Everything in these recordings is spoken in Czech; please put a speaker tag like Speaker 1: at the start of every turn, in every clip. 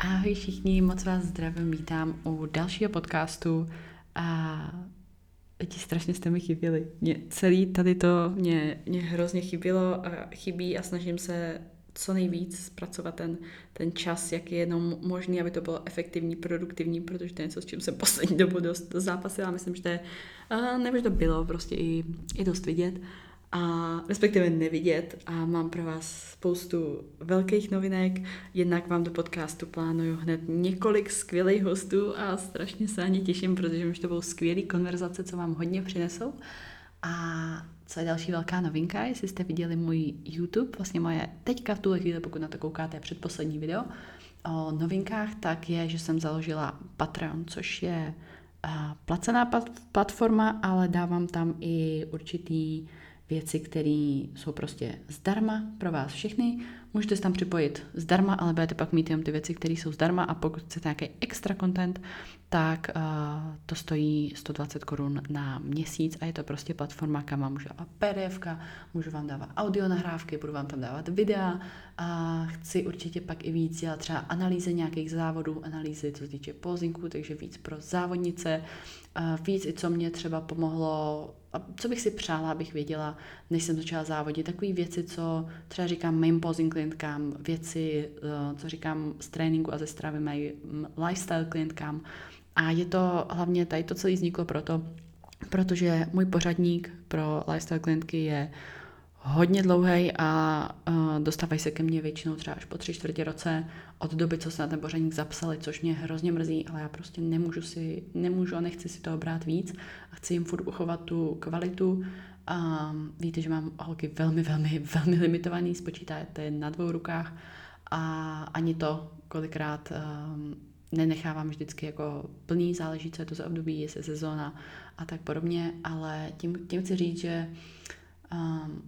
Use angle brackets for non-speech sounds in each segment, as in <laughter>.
Speaker 1: Ahoj všichni, moc vás zdravím, vítám u dalšího podcastu a ti strašně jste mi chyběli. Mě celý tady to mě, mě hrozně chybělo a chybí a snažím se co nejvíc zpracovat ten, ten čas, jak je jenom možný, aby to bylo efektivní, produktivní, protože to je něco, s čím jsem poslední dobu dost zápasila. Myslím, že to je, nebo že to bylo prostě i, i dost vidět a respektive nevidět a mám pro vás spoustu velkých novinek. Jednak vám do podcastu plánuju hned několik skvělých hostů a strašně se ani těším, protože už to budou skvělé konverzace, co vám hodně přinesou. A co je další velká novinka, jestli jste viděli můj YouTube, vlastně moje teďka v tuhle chvíli, pokud na to koukáte, předposlední video o novinkách, tak je, že jsem založila Patreon, což je placená platforma, ale dávám tam i určitý věci, které jsou prostě zdarma pro vás všechny. Můžete se tam připojit zdarma, ale budete pak mít jenom ty věci, které jsou zdarma a pokud chcete nějaký extra content, tak uh, to stojí 120 korun na měsíc a je to prostě platforma, kam vám můžu dávat PDF, můžu vám dávat audio nahrávky, budu vám tam dávat videa a chci určitě pak i víc dělat třeba analýzy nějakých závodů, analýzy co se týče pozinku, takže víc pro závodnice, uh, víc i co mě třeba pomohlo a co bych si přála, abych věděla, než jsem začala závodit. Takové věci, co třeba říkám main posing klientkám, věci, eh, co říkám z tréninku a ze stravy mají lifestyle klientkám. A je to hlavně tady to celé vzniklo proto, protože můj pořadník pro lifestyle klientky je hodně dlouhý a uh, dostávají se ke mně většinou třeba až po tři čtvrtě roce od doby, co se na ten pořadník zapsali, což mě hrozně mrzí, ale já prostě nemůžu si, nemůžu a nechci si toho brát víc a chci jim furt uchovat tu kvalitu. A víte, že mám holky velmi, velmi, velmi limitovaný, spočítáte na dvou rukách a ani to kolikrát um, nenechávám vždycky jako plný, záleží, co je to za období, jestli sezóna a tak podobně, ale tím, tím chci říct, že um,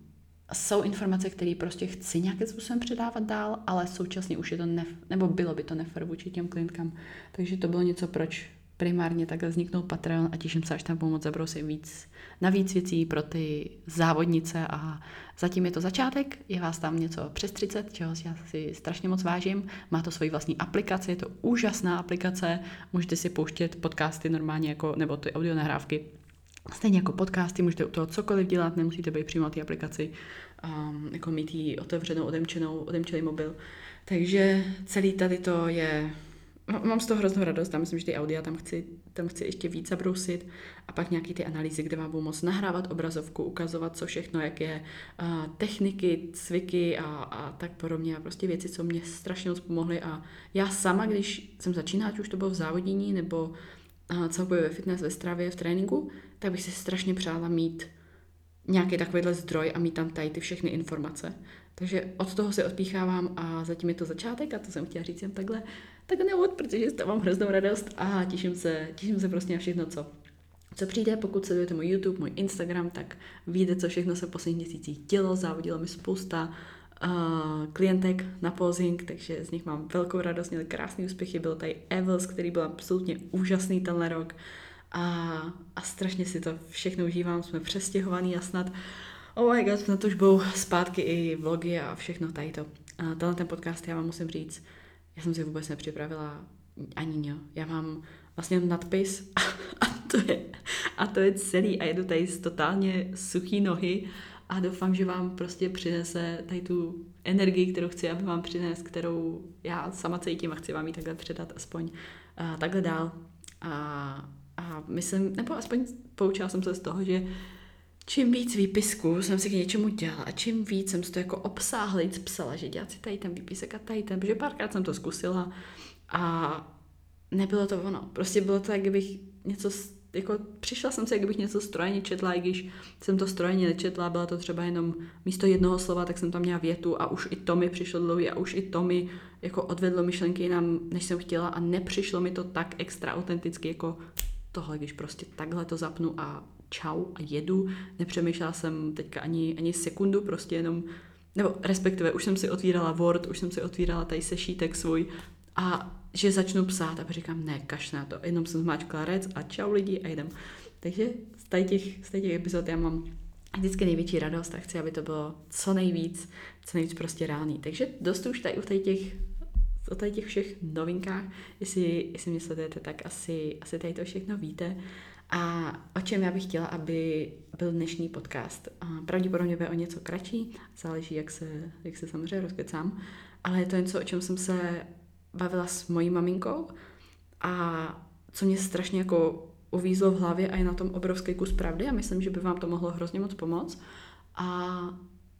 Speaker 1: jsou informace, které prostě chci nějakým způsobem předávat dál, ale současně už je to, nef- nebo bylo by to nefér vůči těm klientkám. Takže to bylo něco, proč primárně takhle vzniknul Patreon a těším se, až tam pomoct zabrousím víc, na víc věcí pro ty závodnice. A zatím je to začátek, je vás tam něco přes 30, čeho já si strašně moc vážím, má to svoji vlastní aplikaci, je to úžasná aplikace, můžete si pouštět podcasty normálně jako, nebo ty audio nahrávky Stejně jako podcasty, můžete u toho cokoliv dělat, nemusíte být přímo té aplikaci, um, jako mít ji otevřenou, odemčenou, odemčený mobil. Takže celý tady to je, mám z toho hroznou radost, a myslím, že ty audia tam chci, tam chci ještě víc zabrousit. A pak nějaký ty analýzy, kde vám budu moct nahrávat obrazovku, ukazovat, co všechno, jak je, uh, techniky, cviky a, a tak podobně. A prostě věci, co mě strašně moc pomohly. A já sama, když jsem začínala, ať už to bylo v závodění nebo celkově ve fitness, ve stravě, v tréninku, tak bych si strašně přála mít nějaký takovýhle zdroj a mít tam tady ty všechny informace. Takže od toho se odpíchávám a zatím je to začátek a to jsem chtěla říct jen takhle, tak neod, protože to mám hroznou radost a těším se, těším se prostě na všechno, co, co přijde. Pokud sledujete můj YouTube, můj Instagram, tak víte, co všechno se v posledních měsících dělo, závodilo mi spousta uh, klientek na posing, takže z nich mám velkou radost, měli krásné úspěchy, byl tady Evels, který byl absolutně úžasný tenhle rok. A, a strašně si to všechno užívám, jsme přestěhovaný a snad oh my god, na to už budou zpátky i vlogy a všechno tady to. A tenhle ten podcast já vám musím říct, já jsem si vůbec nepřipravila ani jo. Já mám vlastně nadpis a, <laughs> a, to je, a to je celý a jedu tady z totálně suchý nohy a doufám, že vám prostě přinese tady tu energii, kterou chci, aby vám přines, kterou já sama cítím a chci vám ji takhle předat aspoň uh, takhle dál. A, a myslím, nebo aspoň poučila jsem se z toho, že čím víc výpisků jsem si k něčemu dělala a čím víc jsem si to jako obsáhlejc psala, že dělat si tady ten výpisek a tady ten, protože párkrát jsem to zkusila a nebylo to ono. Prostě bylo to, jak kdybych něco jako přišla jsem se, jak bych něco strojeně četla, i když jsem to strojeně nečetla, byla to třeba jenom místo jednoho slova, tak jsem tam měla větu a už i to mi přišlo dlouhý a už i to mi jako odvedlo myšlenky jinam, než jsem chtěla a nepřišlo mi to tak extra autenticky jako tohle, když prostě takhle to zapnu a čau a jedu. Nepřemýšlela jsem teďka ani, ani sekundu, prostě jenom, nebo respektive už jsem si otvírala Word, už jsem si otvírala tady sešítek svůj a že začnu psát a říkám, ne, kaš na to, jenom jsem zmáčkla rec a čau lidi a jdem. Takže z tady těch, z tady těch epizod já mám vždycky největší radost a chci, aby to bylo co nejvíc, co nejvíc prostě reálný. Takže dost už tady u tady těch o tady těch všech novinkách, jestli, jestli mě sledujete, tak asi, asi tady to všechno víte. A o čem já bych chtěla, aby byl dnešní podcast. Pravděpodobně bude o něco kratší, záleží, jak se, jak se samozřejmě rozkecám, ale je to něco, o čem jsem se bavila s mojí maminkou a co mě strašně jako uvízlo v hlavě a je na tom obrovský kus pravdy a myslím, že by vám to mohlo hrozně moc pomoct a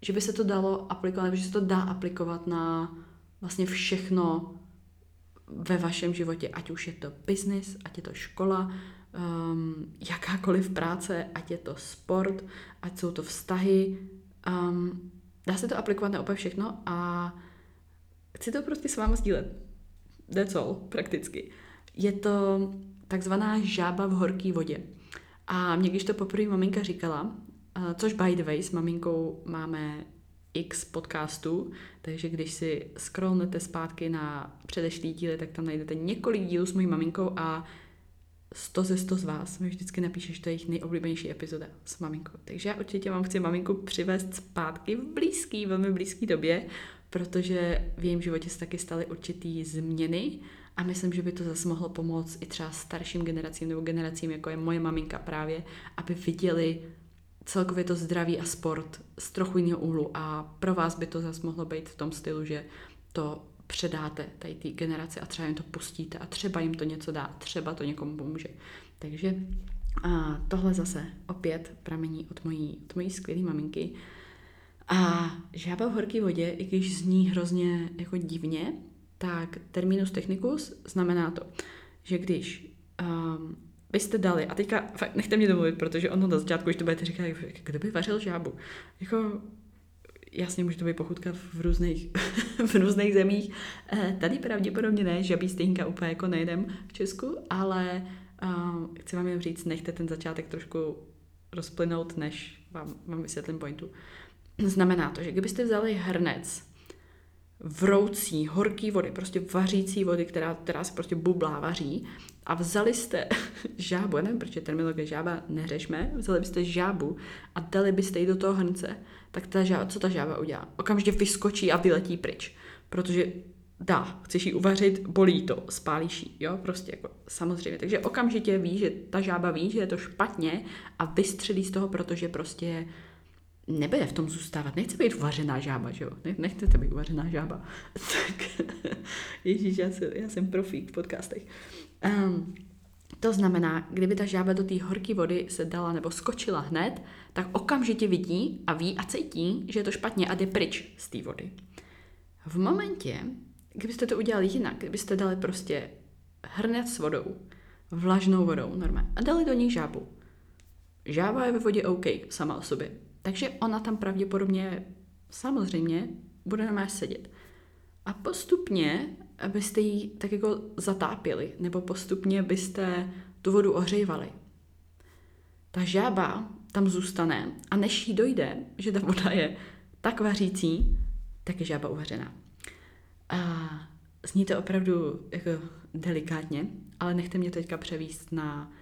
Speaker 1: že by se to dalo aplikovat, nebo že se to dá aplikovat na vlastně všechno ve vašem životě, ať už je to business, ať je to škola, um, jakákoliv práce, ať je to sport, ať jsou to vztahy. Um, dá se to aplikovat na úplně všechno a chci to prostě s vámi sdílet. That's all, prakticky. Je to takzvaná žába v horké vodě. A mě když to poprvé maminka říkala, uh, což by the way, s maminkou máme x podcastů, takže když si scrollnete zpátky na předešlý díly, tak tam najdete několik dílů s mojí maminkou a 100 ze 100 z vás mi vždycky napíše, že to je jejich nejoblíbenější epizoda s maminkou. Takže já určitě vám chci maminku přivést zpátky v blízký, velmi blízký době, protože v jejím životě se taky staly určitý změny a myslím, že by to zase mohlo pomoct i třeba starším generacím nebo generacím, jako je moje maminka právě, aby viděli celkově to zdraví a sport z trochu jiného úhlu a pro vás by to zase mohlo být v tom stylu, že to předáte tady té generaci a třeba jim to pustíte a třeba jim to něco dá, třeba to někomu pomůže. Takže a tohle zase opět pramení od mojí, od mojí skvělé maminky. A žába v horké vodě, i když zní hrozně jako divně, tak terminus technicus znamená to, že když um, byste dali, a teďka fakt nechte mě domluvit, protože ono na začátku, když to budete říkat, kdo by vařil žábu? Jako jasně může to být pochutka v různých, <laughs> v různých zemích. Eh, tady pravděpodobně ne, žabí stejnka úplně jako nejdem v Česku, ale uh, chci vám jen říct, nechte ten začátek trošku rozplynout, než vám, vám vysvětlím pointu. Znamená to, že kdybyste vzali hrnec vroucí, horký vody, prostě vařící vody, která, která se prostě bublá, vaří, a vzali jste <laughs> žábu, já nevím, proč je terminologie žába neřešme, vzali byste žábu a dali byste ji do toho hrnce, tak ta žába, co ta žába udělá? Okamžitě vyskočí a vyletí pryč, protože dá, chceš ji uvařit, bolí to, spálíš ji, jo, prostě jako samozřejmě. Takže okamžitě ví, že ta žába ví, že je to špatně a vystřelí z toho, protože prostě nebude v tom zůstávat. Nechce být uvařená žába, že jo? nechcete být uvařená žába. <laughs> tak, <laughs> ježíš, já jsem, já jsem profík v podcastech. Um, to znamená, kdyby ta žába do té horké vody se dala nebo skočila hned, tak okamžitě vidí a ví a cítí, že je to špatně a jde pryč z té vody. V momentě, kdybyste to udělali jinak, kdybyste dali prostě hrnec s vodou, vlažnou vodou normálně a dali do ní žábu. Žába je ve vodě OK sama o sobě, takže ona tam pravděpodobně samozřejmě bude normálně sedět. A postupně byste ji tak jako zatápěli, nebo postupně byste tu vodu ohřejvali. Ta žába tam zůstane a než jí dojde, že ta voda je tak vařící, tak je žába uvařená. A zní to opravdu jako delikátně, ale nechte mě teďka převíst na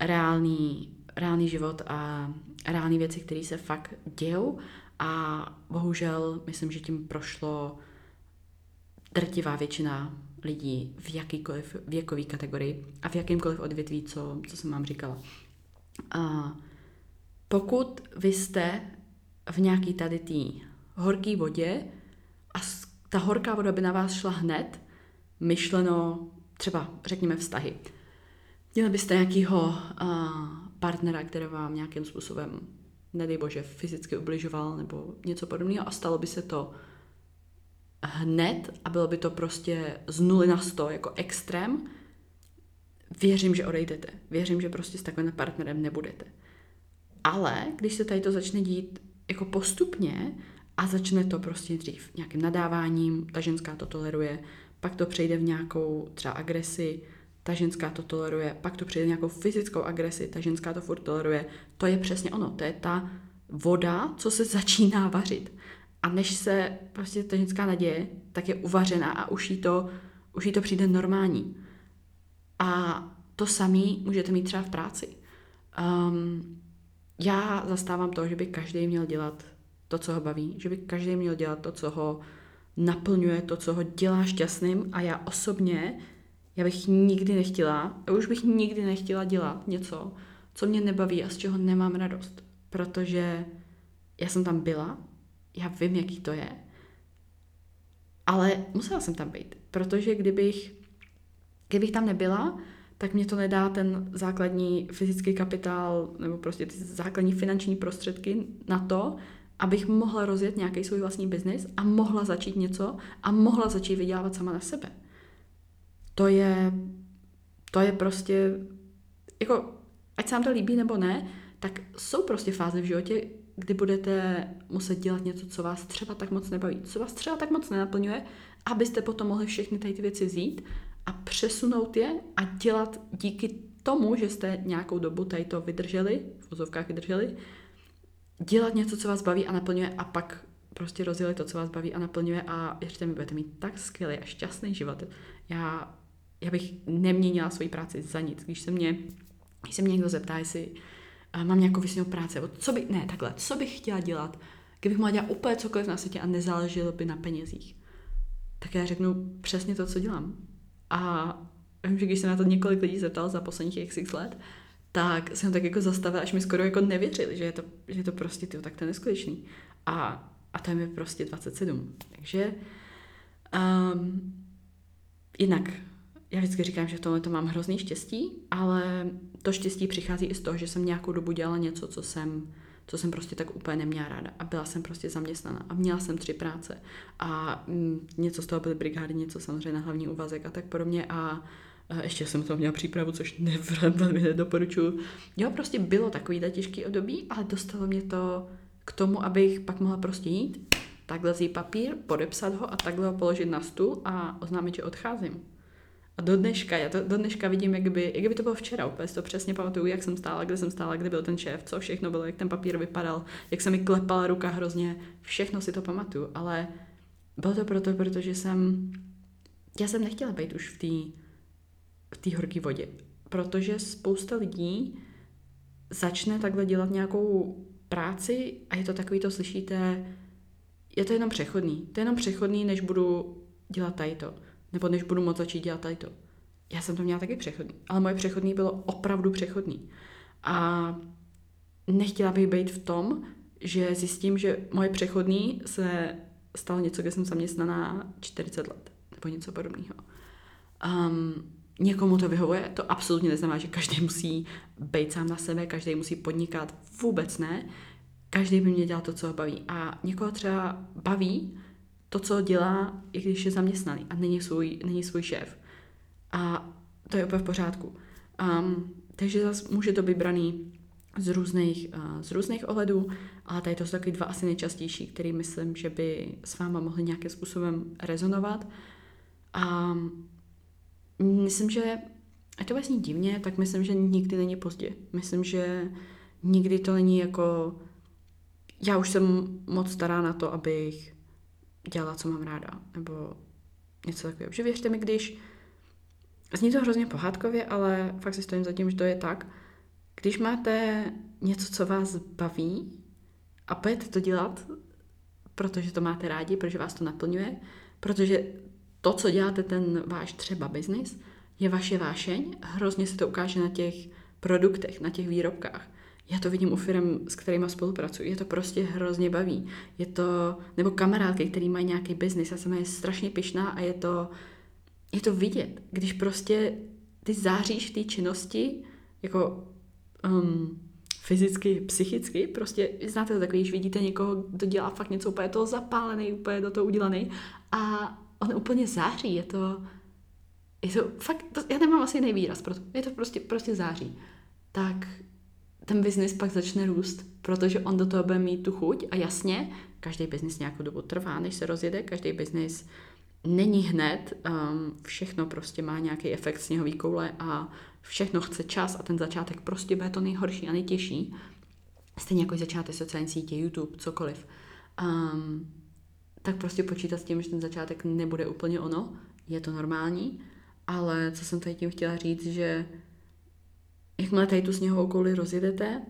Speaker 1: reálný, reálný život a reální věci, které se fakt dějou a bohužel myslím, že tím prošlo drtivá většina lidí v jakýkoliv věkové kategorii a v jakýmkoliv odvětví, co, co jsem vám říkala. A pokud vy jste v nějaký tady té horké vodě a ta horká voda by na vás šla hned, myšleno třeba, řekněme, vztahy. Měli byste nějakého partnera, který vám nějakým způsobem, nedej bože, fyzicky ubližoval nebo něco podobného a stalo by se to hned a bylo by to prostě z nuly na sto jako extrém, věřím, že odejdete. Věřím, že prostě s takovým partnerem nebudete. Ale když se tady to začne dít jako postupně a začne to prostě dřív nějakým nadáváním, ta ženská to toleruje, pak to přejde v nějakou třeba agresi, ta ženská to toleruje, pak to přejde v nějakou fyzickou agresi, ta ženská to furt toleruje. To je přesně ono, to je ta voda, co se <laughs> začíná vařit. A než se prostě ta ženská naděje, tak je uvařená a už jí to, už jí to přijde normální. A to samý můžete mít třeba v práci. Um, já zastávám to, že by každý měl dělat to, co ho baví, že by každý měl dělat to, co ho naplňuje to, co ho dělá šťastným a já osobně, já bych nikdy nechtěla, já už bych nikdy nechtěla dělat něco, co mě nebaví a z čeho nemám radost, protože já jsem tam byla, já vím, jaký to je, ale musela jsem tam být, protože kdybych, kdybych tam nebyla, tak mě to nedá ten základní fyzický kapitál nebo prostě ty základní finanční prostředky na to, abych mohla rozjet nějaký svůj vlastní biznis a mohla začít něco a mohla začít vydělávat sama na sebe. To je, to je prostě, jako, ať se vám to líbí nebo ne, tak jsou prostě fáze v životě, kdy budete muset dělat něco, co vás třeba tak moc nebaví, co vás třeba tak moc nenaplňuje, abyste potom mohli všechny ty věci vzít a přesunout je a dělat díky tomu, že jste nějakou dobu tady to vydrželi, v vozovkách vydrželi, dělat něco, co vás baví a naplňuje a pak prostě rozjeli to, co vás baví a naplňuje a ještě mi budete mít tak skvělý a šťastný život. Já, já bych neměnila svoji práci za nic. Když se mě, když se mě někdo zeptá, jestli mám nějakou vysněnou práci, nebo co by, ne, takhle, co bych chtěla dělat, kdybych mohla dělat úplně cokoliv na světě a nezáleželo by na penězích, tak já řeknu přesně to, co dělám. A vím, že když se na to několik lidí zeptal za posledních x let, tak jsem tak jako zastavila, až mi skoro jako nevěřili, že je to, že je to prostě, tyjo, tak to je neskutečný. A, a to je mi prostě 27. Takže um, jinak, já vždycky říkám, že v tomhle to mám hrozný štěstí, ale to štěstí přichází i z toho, že jsem nějakou dobu dělala něco, co jsem, co jsem prostě tak úplně neměla ráda. A byla jsem prostě zaměstnaná a měla jsem tři práce. A mm, něco z toho byly brigády, něco samozřejmě na hlavní úvazek a tak podobně. A a ještě jsem to měla přípravu, což <laughs> velmi nedoporučuju. Jo, prostě bylo takový těžký období, ale dostalo mě to k tomu, abych pak mohla prostě jít, takhle vzít papír, podepsat ho a takhle ho položit na stůl a oznámit, že odcházím. A do dneška, já to do dneška vidím, jak by, jak by to bylo včera, úplně to přesně pamatuju, jak jsem stála, kde jsem stála, kde byl ten šéf, co všechno bylo, jak ten papír vypadal, jak se mi klepala ruka hrozně, všechno si to pamatuju, ale bylo to proto, protože jsem, já jsem nechtěla být už v té v té horké vodě. Protože spousta lidí začne takhle dělat nějakou práci a je to takový, to slyšíte, je to jenom přechodný. To je jenom přechodný, než budu dělat tady to. Nebo než budu moct začít dělat tady to. Já jsem to měla taky přechodný. Ale moje přechodný bylo opravdu přechodný. A nechtěla bych být v tom, že zjistím, že moje přechodný se stalo něco, kde jsem zaměstnaná 40 let. Nebo něco podobného. Um, někomu to vyhovuje, to absolutně neznamená, že každý musí být sám na sebe, každý musí podnikat, vůbec ne. Každý by měl dělat to, co ho baví. A někoho třeba baví to, co dělá, i když je zaměstnaný a není svůj, není svůj šéf. A to je úplně v pořádku. Um, takže zase může to být braný z různých, uh, z různých ohledů, ale tady to jsou takový dva asi nejčastější, který myslím, že by s váma mohli nějakým způsobem rezonovat. A Myslím, že, a to vlastně divně, tak myslím, že nikdy není pozdě. Myslím, že nikdy to není jako, já už jsem moc stará na to, abych dělala, co mám ráda, nebo něco takového. Že věřte mi, když, zní to hrozně pohádkově, ale fakt si stojím za tím, že to je tak, když máte něco, co vás baví a budete to dělat, protože to máte rádi, protože vás to naplňuje, protože to, co děláte, ten váš třeba biznis, je vaše vášeň, hrozně se to ukáže na těch produktech, na těch výrobkách. Já to vidím u firm, s kterými spolupracuji. Je to prostě hrozně baví. Je to, nebo kamarádky, který mají nějaký biznis. Já jsem je strašně pišná a je to, je to vidět. Když prostě ty záříš v té činnosti, jako um, fyzicky, psychicky, prostě znáte to takový, když vidíte někoho, kdo dělá fakt něco úplně toho zapálený, úplně do toho udělaný a on úplně září, je to, je to fakt, to, já nemám asi nejvýraz pro je to prostě, prostě září. Tak ten biznis pak začne růst, protože on do toho bude mít tu chuť a jasně, každý biznis nějakou dobu trvá, než se rozjede, každý biznis není hned, um, všechno prostě má nějaký efekt sněhový koule a všechno chce čas a ten začátek prostě bude to nejhorší a nejtěžší. Stejně jako začátek sociální sítě, YouTube, cokoliv. Um, tak prostě počítat s tím, že ten začátek nebude úplně ono, je to normální, ale co jsem tady tím chtěla říct, že jakmile tady tu sněhovou kouli rozjedete,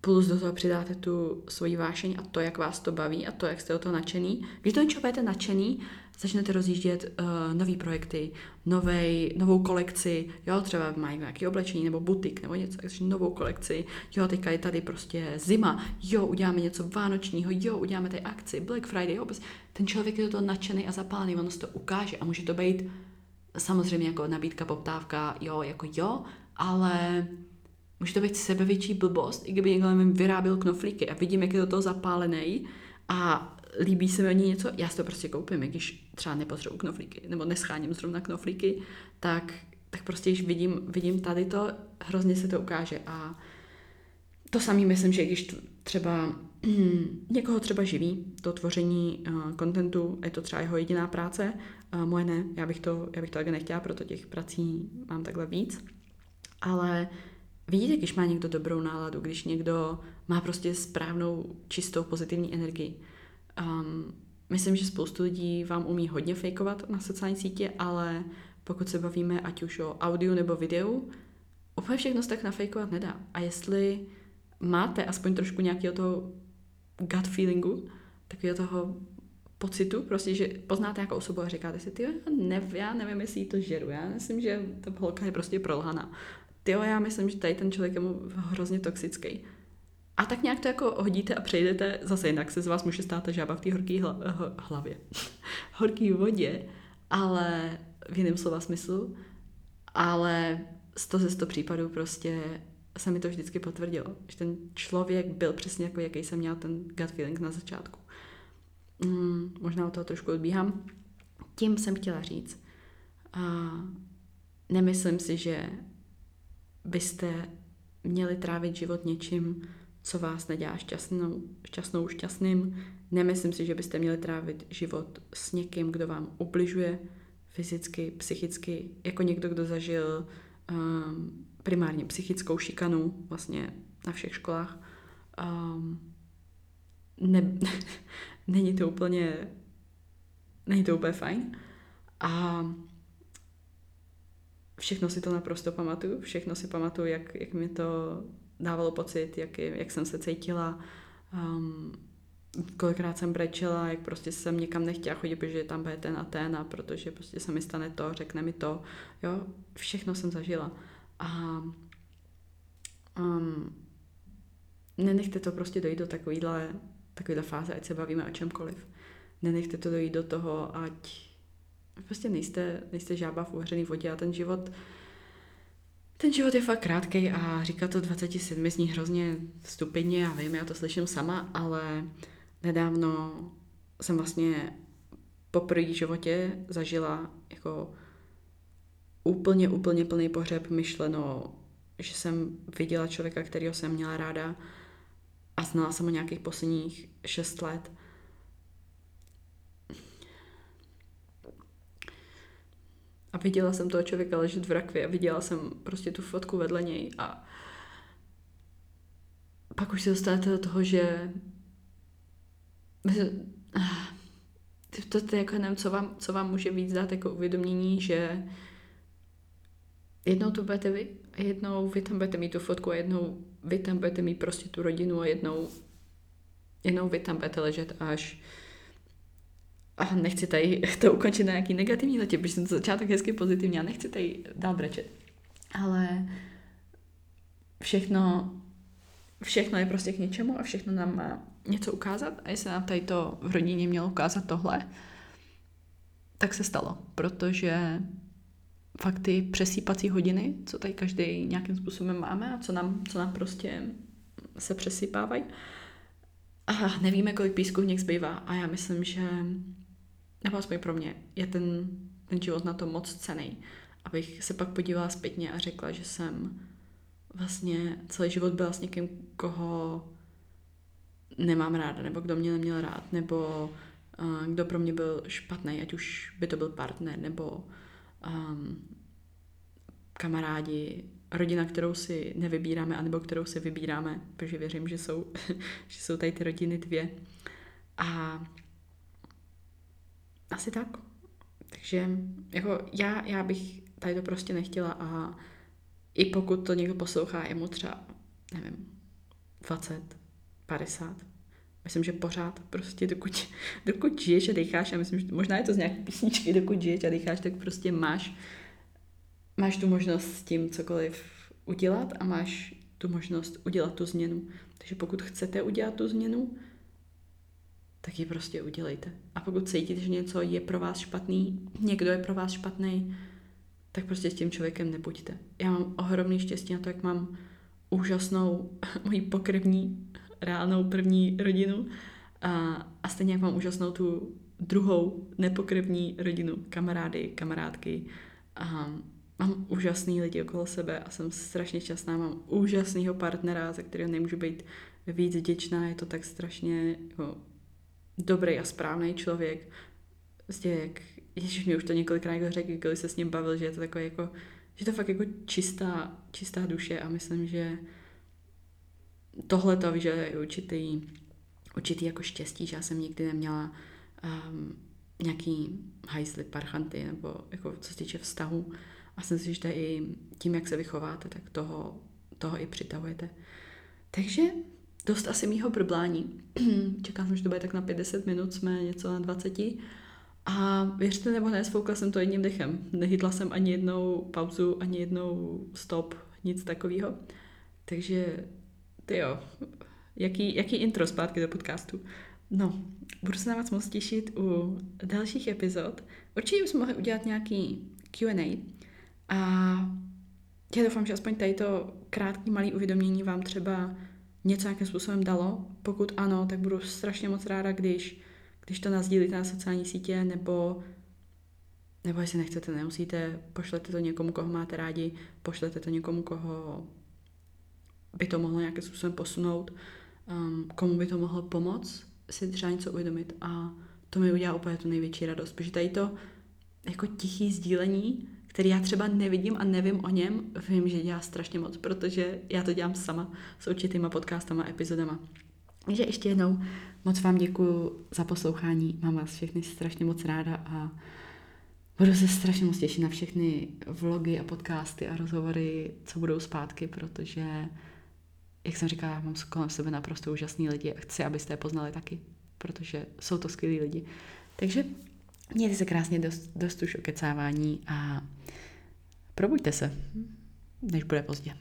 Speaker 1: plus do toho přidáte tu svoji vášeň a to, jak vás to baví a to, jak jste o to nadšený. Když to něčeho budete nadšený, začnete rozjíždět uh, nové projekty, novej, novou kolekci, jo, třeba mají nějaké oblečení nebo butik nebo něco, takže novou kolekci, jo, teďka je tady prostě zima, jo, uděláme něco vánočního, jo, uděláme tady akci, Black Friday, jo, ten člověk je do toho nadšený a zapálený, ono se to ukáže a může to být samozřejmě jako nabídka, poptávka, jo, jako jo, ale může to být sebevětší blbost, i kdyby někdo nevím, vyráběl knoflíky a vidím, jak je do toho zapálený a líbí se mi o ní něco, já si to prostě koupím, když třeba nepotřebuji knoflíky, nebo nescháním zrovna knoflíky, tak, tak prostě, když vidím, vidím tady to, hrozně se to ukáže a to samý myslím, že když třeba <clears throat> někoho třeba živí to tvoření uh, kontentu, je to třeba jeho jediná práce, uh, moje ne, já bych to, já bych to nechtěla, proto těch prací mám takhle víc, ale vidíte, když má někdo dobrou náladu, když někdo má prostě správnou, čistou, pozitivní energii. Um, myslím, že spoustu lidí vám umí hodně fejkovat na sociální sítě, ale pokud se bavíme ať už o audio nebo videu, úplně všechno se tak nafejkovat nedá. A jestli máte aspoň trošku nějakého toho gut feelingu, takového toho pocitu, prostě, že poznáte nějakou osobu a říkáte si, ty ne, já nevím, jestli jí to žeru, já myslím, že ta holka je prostě prolhaná. Ty já myslím, že tady ten člověk je mu hrozně toxický. A tak nějak to jako hodíte a přejdete, zase jinak se z vás může stát ta žába v té horké hla, hlavě, <laughs> horké vodě, ale v jiném slova smyslu, ale 100 ze 100 případů prostě se mi to vždycky potvrdilo, že ten člověk byl přesně jako, jaký jsem měl ten gut feeling na začátku. Hmm, možná o toho trošku odbíhám. Tím jsem chtěla říct, a nemyslím si, že byste měli trávit život něčím, co vás nedělá šťastnou, šťastnou, šťastným. Nemyslím si, že byste měli trávit život s někým, kdo vám ubližuje fyzicky, psychicky, jako někdo, kdo zažil um, primárně psychickou šikanu vlastně na všech školách. Um, ne, <laughs> není to úplně není to úplně fajn. A všechno si to naprosto pamatuju, všechno si pamatuju, jak, jak mi to dávalo pocit, jak, jak jsem se cítila, um, kolikrát jsem brečela, jak prostě jsem někam nechtěla chodit, protože tam bude ten a ten a protože prostě se mi stane to, řekne mi to, jo, všechno jsem zažila. A um, nenechte to prostě dojít do takovýhle, takovýhle fáze, ať se bavíme o čemkoliv. Nenechte to dojít do toho, ať prostě nejste, nejste žába v uvařený vodě a ten život ten život je fakt krátký a říká to 27 zní hrozně stupidně, já vím, já to slyším sama, ale nedávno jsem vlastně po první životě zažila jako úplně, úplně plný pohřeb myšleno, že jsem viděla člověka, kterého jsem měla ráda a znala jsem ho nějakých posledních šest let A viděla jsem toho člověka ležet v rakvi a viděla jsem prostě tu fotku vedle něj a pak už se dostanete do toho, že to, to jako nevím, co vám, co vám může víc dát jako uvědomění, že jednou to budete vy a jednou vy tam budete mít tu fotku a jednou vy tam budete mít prostě tu rodinu a jednou, jednou vy tam budete ležet až a nechci tady <laughs> to ukončit na nějaký negativní letě, protože jsem to začátek hezky pozitivní a nechci tady dál brečet. Ale všechno, všechno je prostě k něčemu a všechno nám má něco ukázat. A jestli nám tady to v rodině mělo ukázat tohle, tak se stalo, protože fakt ty přesýpací hodiny, co tady každý nějakým způsobem máme a co nám, co nám prostě se přesypávají, a nevíme, kolik písku v nich zbývá. A já myslím, že nebo aspoň pro mě, je ten, ten život na to moc cený. Abych se pak podívala zpětně a řekla, že jsem vlastně celý život byla s někým, koho nemám ráda, nebo kdo mě neměl rád, nebo uh, kdo pro mě byl špatný, ať už by to byl partner, nebo um, kamarádi, rodina, kterou si nevybíráme, anebo kterou si vybíráme, protože věřím, že jsou, <laughs> že jsou tady ty rodiny dvě. A asi tak. Takže jako já, já bych tady to prostě nechtěla a i pokud to někdo poslouchá, je mu třeba, nevím, 20, 50. Myslím, že pořád prostě dokud, dokud žiješ a decháš, a myslím, že možná je to z nějaké písničky, dokud žiješ a decháš, tak prostě máš, máš tu možnost s tím cokoliv udělat a máš tu možnost udělat tu změnu. Takže pokud chcete udělat tu změnu, tak ji prostě udělejte. A pokud cítíte, že něco je pro vás špatný, někdo je pro vás špatný, tak prostě s tím člověkem nebuďte. Já mám ohromný štěstí na to, jak mám úžasnou <laughs> moji pokrvní, reálnou první rodinu a, a stejně jak mám úžasnou tu druhou nepokrevní rodinu, kamarády, kamarádky a mám úžasný lidi okolo sebe a jsem strašně šťastná, mám úžasného partnera, za kterého nemůžu být víc vděčná, je to tak strašně jako, dobrý a správný člověk. Prostě jak, Ježíš mi už to několikrát jako řekl, když se s ním bavil, že je to takový jako, že to fakt jako čistá, čistá duše a myslím, že tohle to vyžaduje určitý, určitý jako štěstí, že já jsem nikdy neměla um, nějaký hajsly, parchanty, nebo jako co se týče vztahu. A jsem si, že i tím, jak se vychováte, tak toho, toho i přitahujete. Takže dost asi mýho problání. <clears throat> Čekám jsem, že to bude tak na 50 minut, jsme něco na 20. A věřte nebo ne, spoukla jsem to jedním dechem. Nehytla jsem ani jednou pauzu, ani jednou stop, nic takového. Takže, ty jo, jaký, jaký intro zpátky do podcastu. No, budu se na vás moc těšit u dalších epizod. Určitě bychom mohli udělat nějaký Q&A. A já doufám, že aspoň tady to krátké malé uvědomění vám třeba něco nějakým způsobem dalo. Pokud ano, tak budu strašně moc ráda, když, když to nazdílíte na sociální sítě, nebo, nebo jestli nechcete, nemusíte, pošlete to někomu, koho máte rádi, pošlete to někomu, koho by to mohlo nějakým způsobem posunout, um, komu by to mohlo pomoct si třeba něco uvědomit a to mi udělá úplně tu největší radost, protože tady to jako tichý sdílení který já třeba nevidím a nevím o něm, vím, že dělá strašně moc, protože já to dělám sama s určitýma podcastama, epizodama. Takže ještě jednou moc vám děkuji za poslouchání, mám vás všechny strašně moc ráda a budu se strašně moc těšit na všechny vlogy a podcasty a rozhovory, co budou zpátky, protože, jak jsem říkala, mám kolem sebe naprosto úžasný lidi a chci, abyste je poznali taky, protože jsou to skvělí lidi. Takže Mějte se krásně dost, dost už okecávání a probuďte se, než bude pozdě.